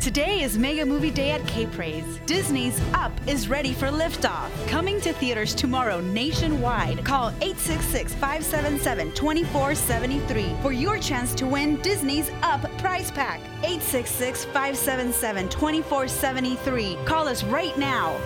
Today is Mega Movie Day at K-Praise. Disney's Up is ready for liftoff. Coming to theaters tomorrow nationwide. Call 866-577-2473 for your chance to win Disney's Up prize pack. 866-577-2473. Call us right now.